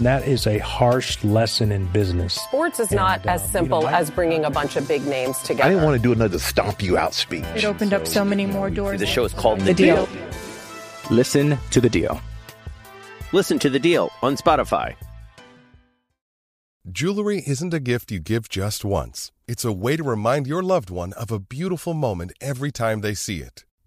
That is a harsh lesson in business. Sports is not And, uh, as simple you know, I- as bringing a bunch of big names together. I didn't want to do another stomp you out speech. It opened up so many more doors. The show is called The, The Deal. Listen to The Deal. Listen to The Deal on Spotify. Jewelry isn't a gift you give just once. It's a way to remind your loved one of a beautiful moment every time they see it.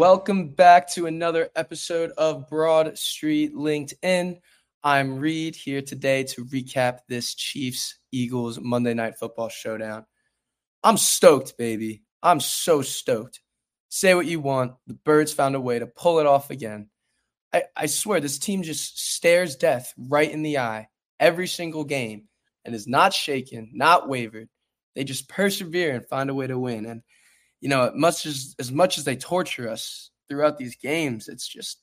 Welcome back to another episode of Broad Street Linc'd-In. I'm Reed here today to recap this Chiefs Eagles Monday Night Football showdown. I'm stoked, baby. I'm so stoked. Say what you want. The Birds found a way to pull it off again. I, I swear, this team just stares death right in the eye every single game and is not shaken, not wavered. They just persevere and find a way to win. And you know, much as as much as they torture us throughout these games, it's just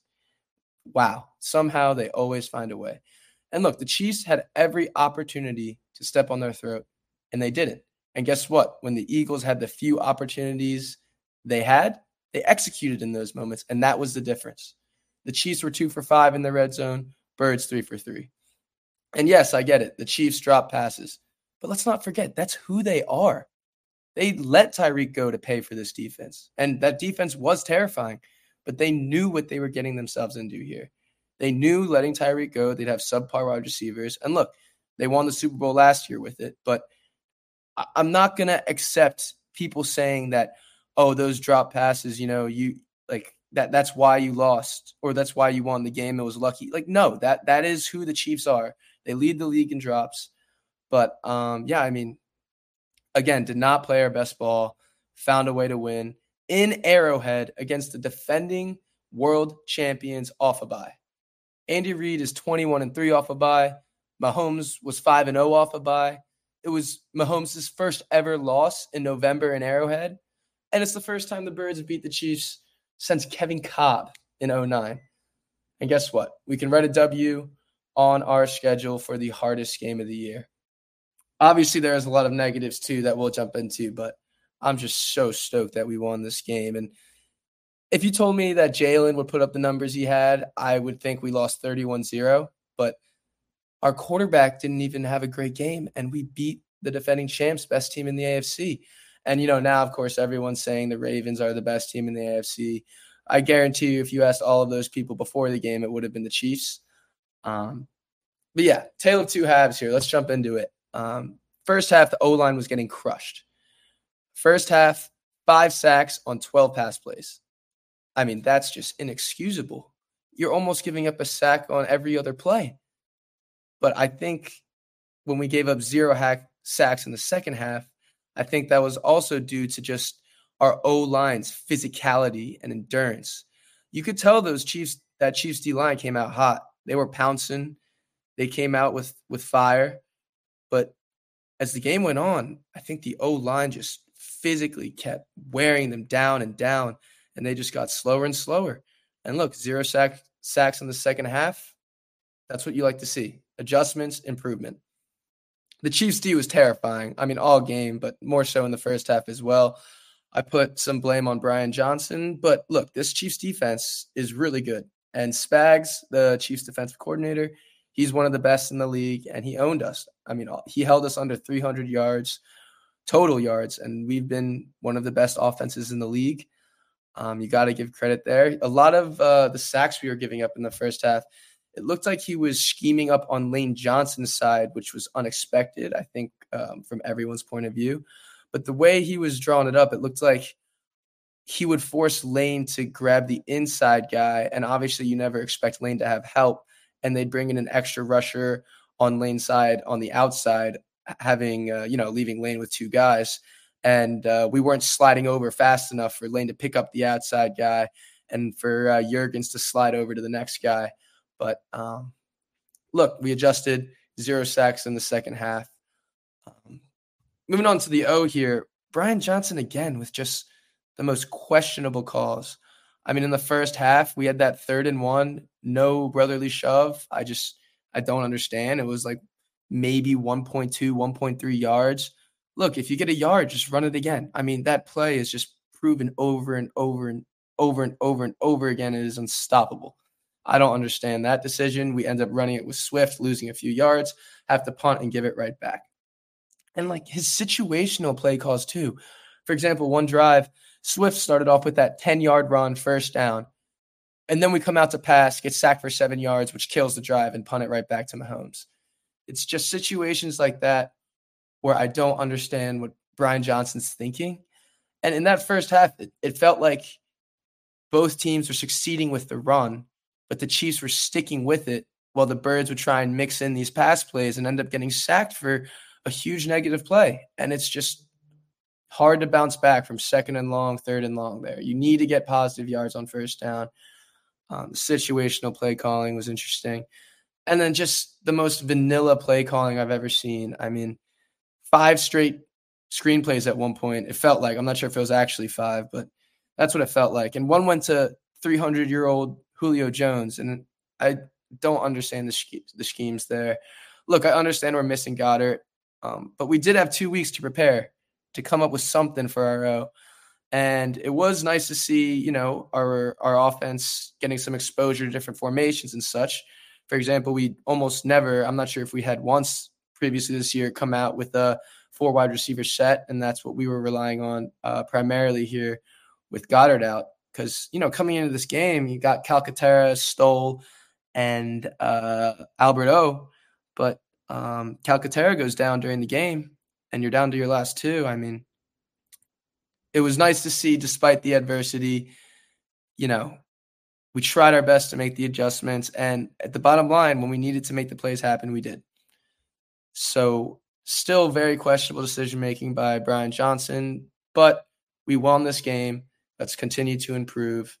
wow. Somehow they always find a way. And look, the Chiefs had every opportunity to step on their throat, and they didn't. And guess what? When the Eagles had the few opportunities they had, they executed in those moments, and that was the difference. The Chiefs were two for five in the red zone, Birds three for three. And yes, I get it. The Chiefs drop passes, but let's not forget that's who they are. They let Tyreek go to pay for this defense. And that defense was terrifying, but they knew what they were getting themselves into here. They knew letting Tyreek go, they'd have subpar wide receivers. And look, they won the Super Bowl last year with it, but I'm not going to accept people saying that, oh, those drop passes, you know, you like that that's why you lost or that's why you won the game. It was lucky. Like, no, that that is who the Chiefs are. They lead the league in drops. But um, yeah, I mean, again, did not play our best ball, found a way to win in Arrowhead against the defending world champions off a bye. Andy Reid is 21 and 3 off a bye. Mahomes was 5 and 0 off a bye. It was Mahomes' first ever loss in November in Arrowhead. And it's the first time the Birds have beat the Chiefs since Kevin Kolb in 09. And guess what? We can write a W on our schedule for the hardest game of the year obviously there's a lot of negatives too that we'll jump into, but I'm just so stoked that we won this game. And if you told me that Jalen would put up the numbers he had, I would think we lost 31 0. But our quarterback didn't even have a great game, and we beat the defending champs, best team in the AFC. And, you know, now, of course, everyone's saying the Ravens are the best team in the AFC. I guarantee you, if you asked all of those people before the game, it would have been the Chiefs. Um, but yeah, tale of two halves here. Let's jump into it. Um, first half, the O line was getting crushed. First half, five sacks on 12 pass plays. I mean, that's just inexcusable. you're almost giving up a sack on every other play. But I think when we gave up zero hack sacks in the second half, I think that was also due to just our O line's physicality and endurance. You could tell those Chiefs that Chiefs D line came out hot. They were pouncing. They came out with with fire. But as the game went on, I think the O line just physically kept wearing them down and down, and they just got slower and slower. And look, zero sack, sacks in the second half. That's what you like to see. Adjustments, improvement. The Chiefs D was terrifying. I mean, all game, but more so in the first half as well. I put some blame on Brian Johnson, but look, this Chiefs defense is really good. And Spags, the Chiefs defensive coordinator, he's one of the best in the league and he owned us. I mean, he held us under 300 yards total yards, and we've been one of the best offenses in the league. Um, you got to give credit there. A lot of uh, the sacks we were giving up in the first half, it looked like he was scheming up on Lane Johnson's side, which was unexpected, I think, um, from everyone's point of view. But the way he was drawing it up, it looked like he would force Lane to grab the inside guy. And obviously, you never expect Lane to have help. And they'd bring in an extra rusher on lane side on the outside, having, uh, you know, leaving Lane with two guys. And uh, we weren't sliding over fast enough for Lane to pick up the outside guy and for uh, Jurgens to slide over to the next guy. But um, look, we adjusted zero sacks in the second half. Um, moving on to the O here, Brian Johnson again with just the most questionable calls. I mean, in the first half, we had that third and one, no brotherly shove. I just, I don't understand. It was like maybe 1.2, 1.3 yards. Look, if you get a yard, just run it again. I mean, that play is just proven over and over and over and over and over again. It is unstoppable. I don't understand that decision. We end up running it with Swift, losing a few yards, have to punt and give it right back. And like his situational play calls too. For example, one drive, Swift started off with that 10 yard run, first down. And then we come out to pass, get sacked for seven yards, which kills the drive and punt it right back to Mahomes. It's just situations like that where I don't understand what Brian Johnson's thinking. And in that first half, it, it felt like both teams were succeeding with the run but the Chiefs were sticking with it while the Birds would try and mix in these pass plays and end up getting sacked for a huge negative play. And it's just hard to bounce back from second and long, third and long there. You need to get positive yards on first down. Um, situational play calling was interesting. And then just the most vanilla play calling I've ever seen. I mean, five straight screenplays at one point. It felt like, I'm not sure if it was actually five, but that's what it felt like. And one went to 300 year old Julio Jones, and I don't understand the the schemes there. Look, I understand we're missing Goedert, um, but we did have two weeks to prepare to come up with something for our O. And it was nice to see, you know, our our offense getting some exposure to different formations and such. For example, we almost never, I'm not sure if we had once previously this year come out with a four wide receiver set, and that's what we were relying on uh, primarily here with Goedert out because you know coming into this game you got Calcaterra, Stoll, and uh, Albert O, but um, Calcaterra goes down during the game, and you're down to your last two. I mean, it was nice to see, despite the adversity, you know, we tried our best to make the adjustments, and at the bottom line, when we needed to make the plays happen, we did. So, still very questionable decision making by Brian Johnson, but we won this game Let's continue to improve.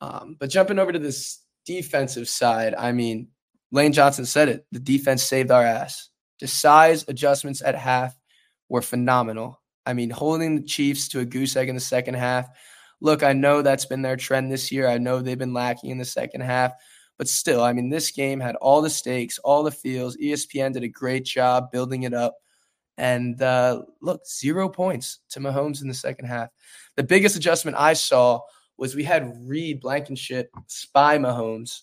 Um, but jumping over to this defensive side, I mean, Lane Johnson said it. The defense saved our ass. The size adjustments at half were phenomenal. I mean, holding the Chiefs to a goose egg in the second half. Look, I know that's been their trend this year. I know they've been lacking in the second half, but still, I mean, this game had all the stakes, all the feels. ESPN did a great job building it up. And uh, look, zero points to Mahomes in the second half. The biggest adjustment I saw was we had Reed Blankenship spy Mahomes,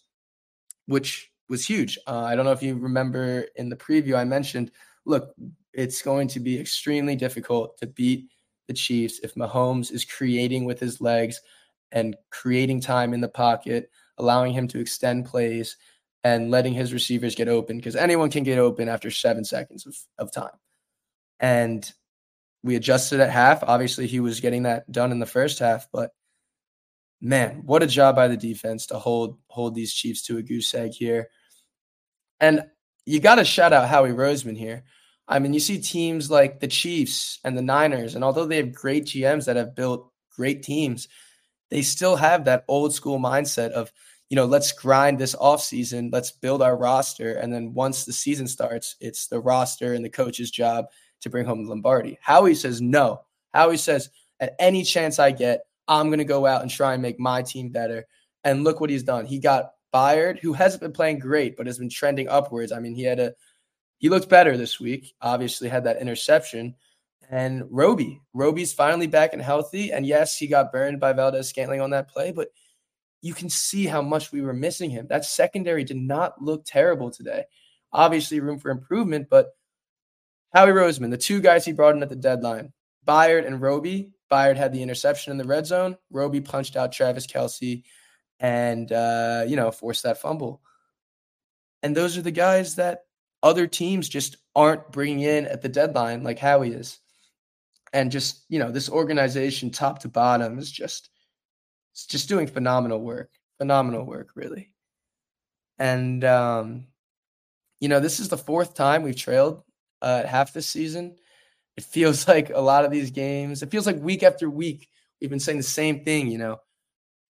which was huge. Uh, I don't know if you remember in the preview I mentioned, look, it's going to be extremely difficult to beat the Chiefs if Mahomes is creating with his legs and creating time in the pocket, allowing him to extend plays and letting his receivers get open because anyone can get open after seven seconds of, of time. And we adjusted at half. Obviously, he was getting that done in the first half, but man, what a job by the defense to hold hold these Chiefs to a goose egg here. And you got to shout out Howie Roseman here. I mean, you see teams like the Chiefs and the Niners, and although they have great GMs that have built great teams, they still have that old school mindset of, you know, let's grind this offseason, let's build our roster. And then once the season starts, it's the roster and the coach's job to bring home Lombardi. Howie says no. Howie says, at any chance I get, I'm going to go out and try and make my team better. And look what he's done. He got Byard, who hasn't been playing great, but has been trending upwards. I mean, he had a he looked better this week. Obviously, had that interception. And Roby, Roby's finally back and healthy. And yes, he got burned by Valdes-Scantling on that play, but you can see how much we were missing him. That secondary did not look terrible today. Obviously, room for improvement, but Howie Roseman, the two guys he brought in at the deadline, Byard and Roby. Byard had the interception in the red zone. Roby punched out Travis Kelce and, uh, you know, forced that fumble. And those are the guys that other teams just aren't bringing in at the deadline like Howie is. And just, you know, this organization top to bottom is just it's just doing phenomenal work. Phenomenal work, really. And um, you know, this is the fourth time we've trailed uh, at half this season. It feels like a lot of these games, it feels like week after week, we've been saying the same thing, you know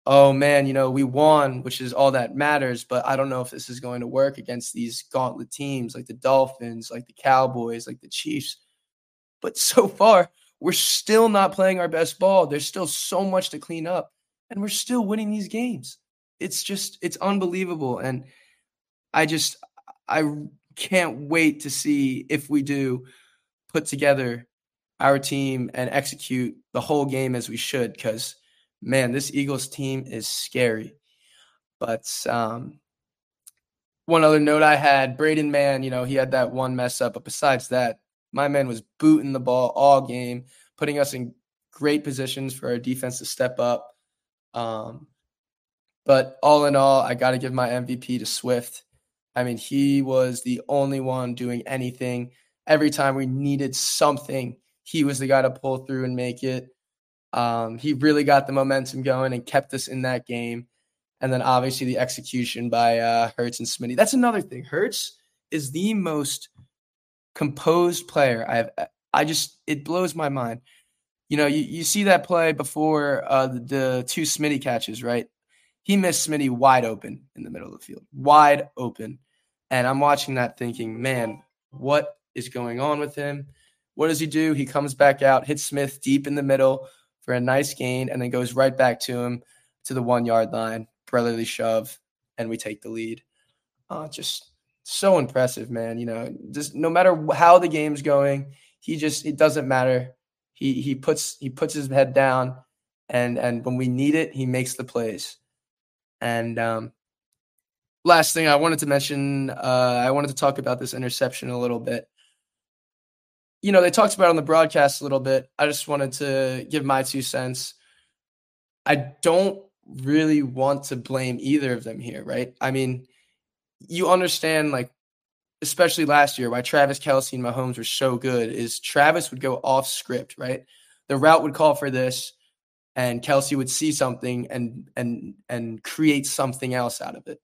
oh man, you know, we won, which is all that matters, but I don't know if this is going to work against these gauntlet teams like the Dolphins, like the Cowboys, like the Chiefs. But so far, we're still not playing our best ball. There's still so much to clean up, and we're still winning these games. It's just, it's unbelievable. And I just, I can't wait to see if we do put together our team and execute the whole game as we should, because man, this Eagles team is scary. But um, one other note I had, Braden Mann, you know, he had that one mess up, but besides that, my man was booting the ball all game, putting us in great positions for our defense to step up. Um, but all in all, I got to give my MVP to Swift. I mean, he was the only one doing anything. Every time we needed something, he was the guy to pull through and make it. Um, he really got the momentum going and kept us in that game. And then obviously the execution by uh, Hurts and Smitty. That's another thing. Hurts is the most composed player I've. I just it blows my mind. You know, you, you see that play before uh, the, the two Smitty catches, right? He missed Smitty wide open in the middle of the field, wide open. And I'm watching that thinking, man, what is going on with him? What does he do? He comes back out, hits Smith deep in the middle, for a nice gain and then goes right back to him to the one yard line, brotherly shove, and we take the lead. Uh, just so impressive, man. You know, just no matter how the game's going, he just it doesn't matter. He he puts he puts his head down, and and when we need it, he makes the plays. And um, last thing I wanted to mention, uh, I wanted to talk about this interception a little bit you know, they talked about on the broadcast a little bit. I just wanted to give my two cents. I don't really want to blame either of them here, right? I mean, you understand, like, especially last year, why Travis Kelce and Mahomes were so good is Travis would go off script, right? The route would call for this, and Kelce would see something and and and create something else out of it.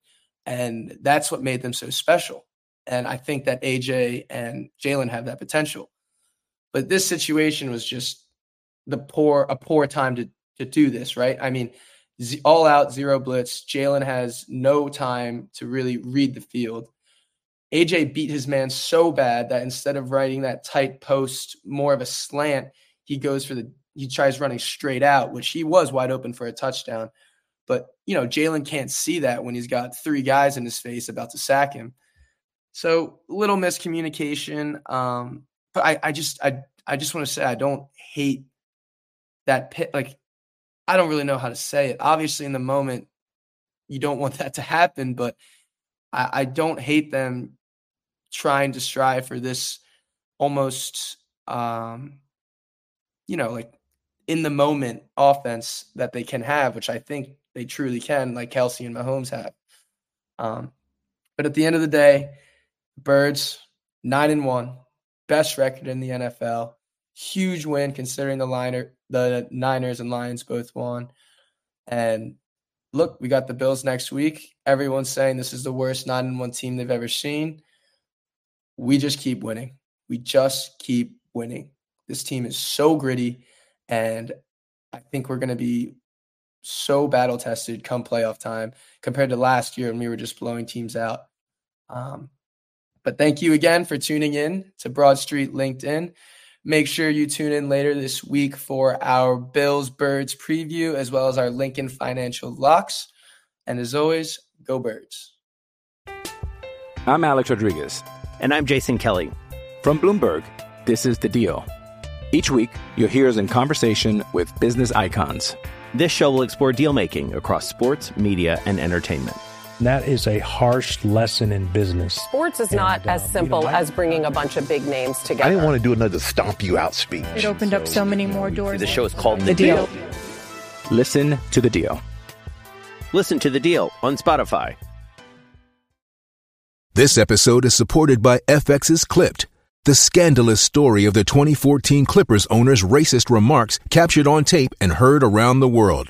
And that's what made them so special. And I think that AJ and Jalen have that potential. But this situation was just the poor a poor time to to do this, right? I mean, all out zero blitz. Jalen has no time to really read the field. AJ beat his man so bad that instead of writing that tight post, more of a slant, he goes for the he tries running straight out, which he was wide open for a touchdown. But you know, Jalen can't see that when he's got three guys in his face about to sack him. So little miscommunication. Um, but I, I just I I just want to say I don't hate that pit like I don't really know how to say it. Obviously in the moment you don't want that to happen, but I, I don't hate them trying to strive for this almost um you know like in the moment offense that they can have, which I think they truly can, like Kelce and Mahomes have. Um, but at the end of the day, Birds nine and one, best record in the NFL. Huge win considering the liner the Niners and Lions both won. And look, we got the Bills next week. Everyone's saying this is the worst nine in one team they've ever seen. We just keep winning. We just keep winning. This team is so gritty, and I think we're going to be so battle tested come playoff time compared to last year when we were just blowing teams out. Um, but thank you again for tuning in to Broad Street Linc'd-In. Make sure you tune in later this week for our Bills Birds preview as well as our Lincoln Financial locks. And as always, go Birds. I'm Alex Rodriguez. And I'm Jason Kelly. From Bloomberg, this is The Deal. Each week, you'll hear us in conversation with business icons. This show will explore deal making across sports, media, and entertainment. That is a harsh lesson in business. Sports is not And, uh, as you simple know, I- as bringing a bunch of big names together. I didn't want to do another stomp you out speech. It opened up so many more doors. The show is called The, The deal. Deal. Listen to The Deal. Listen to The Deal on Spotify. This episode is supported by FX's Clipped, the scandalous story of the 2014 Clippers owner's racist remarks captured on tape and heard around the world.